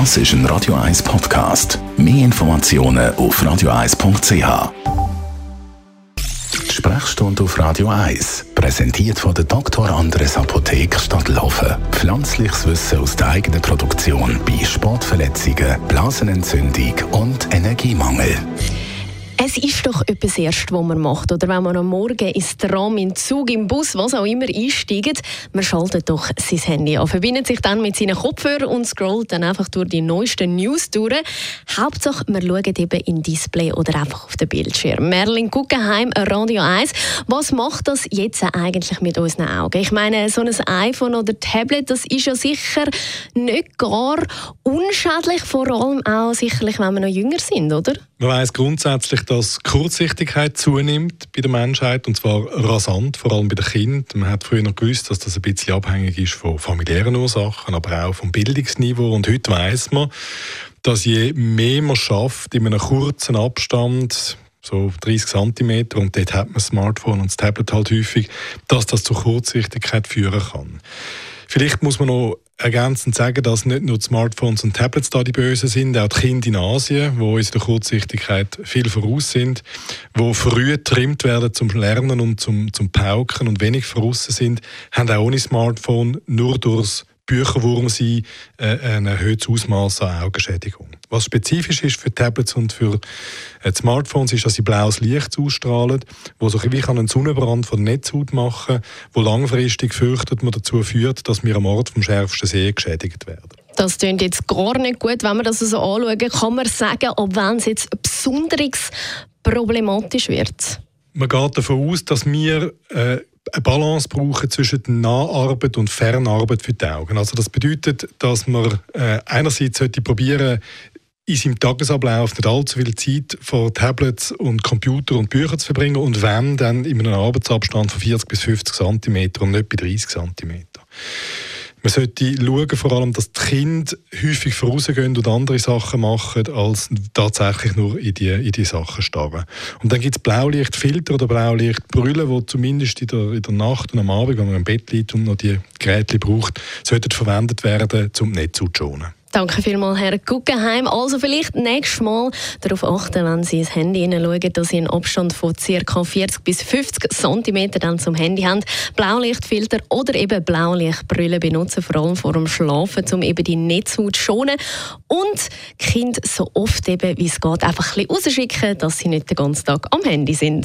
Das ist ein Radio 1 Podcast. Mehr Informationen auf radio1.ch. Sprechstunde auf Radio 1, präsentiert von der Dr. Andres Apotheke Stadtlaufen. Pflanzliches Wissen aus der eigenen Produktion bei Sportverletzungen, Blasenentzündung und Energiemangel. Es ist doch etwas Erste, was man macht. Oder wenn man am Morgen ins Tram, im Zug, im Bus, was auch immer einsteigt, man schaltet doch sein Handy an, verbindet sich dann mit seinen Kopfhörern und scrollt dann einfach durch die neuesten News durch. Hauptsache, man schaut eben in Display oder einfach auf den Bildschirm. Merlin Guggenheim, Radio 1. Was macht das jetzt eigentlich mit unseren Augen? Ich meine, so ein iPhone oder Tablet, das ist ja sicher nicht gar unschädlich, vor allem auch sicherlich, wenn wir noch jünger sind, oder? Man weiß grundsätzlich, dass Kurzsichtigkeit zunimmt bei der Menschheit und zwar rasant, vor allem bei den Kindern. Man hat früher noch gewusst, dass das ein bisschen abhängig ist von familiären Ursachen, aber auch vom Bildungsniveau. Und heute weiß man, dass je mehr man schafft in einem kurzen Abstand, so 30 cm, und dort hat man das Smartphone und das Tablet halt häufig, dass das zu Kurzsichtigkeit führen kann. Vielleicht muss man noch ergänzend sagen, dass nicht nur die Smartphones und Tablets da die Bösen sind, auch die Kinder in Asien, wo uns der Kurzsichtigkeit viel voraus sind, wo früh getrimmt werden zum Lernen und zum, zum Pauken und wenig voraus sind, haben auch ohne Smartphone nur durchs Bücherwurm sein äh, ein erhöhtes Ausmaß an Augenschädigung. Was spezifisch ist für Tablets und für äh, Smartphones, ist, dass sie blaues Licht ausstrahlen, wo so wie einen Sonnenbrand von der Netzhaut machen, wo langfristig fürchtet man dazu führt, dass wir am Ort vom schärfsten See geschädigt werden. Das klingt jetzt gar nicht gut, wenn man das so anschauen. Kann man sagen, ob wenn es jetzt besonders problematisch wird? Man geht davon aus, dass wir äh, eine Balance brauchen zwischen Naharbeit und Fernarbeit für die Augen. Also das bedeutet, dass man äh, einerseits sollte probieren, in seinem Tagesablauf nicht allzu viel Zeit vor Tablets und Computer und Büchern zu verbringen und wenn, dann in einem Arbeitsabstand von 40 bis 50 cm und nicht bei 30 cm. Man sollte schauen, vor allem, dass die Kinder häufig vorausgehen und andere Sachen machen, als tatsächlich nur in die, in die Sachen starren. Und dann gibt es Blaulichtfilter oder Blaulichtbrüllen, die zumindest in der, in der Nacht und am Abend, wenn man im Bett liegt und noch die Geräte braucht, sollten verwendet werden, um nicht zu schonen. Danke vielmals, Herr Guggenheim. Also vielleicht nächstes Mal darauf achten, wenn Sie ins Handy hineinschauen, dass Sie einen Abstand von ca. 40 bis 50 cm dann zum Handy haben. Blaulichtfilter oder eben Blaulichtbrille benutzen, vor allem vor dem Schlafen, um eben die Netzhaut zu schonen. Und Kind so oft eben, wie es geht, einfach ein bisschen rausschicken, dass sie nicht den ganzen Tag am Handy sind.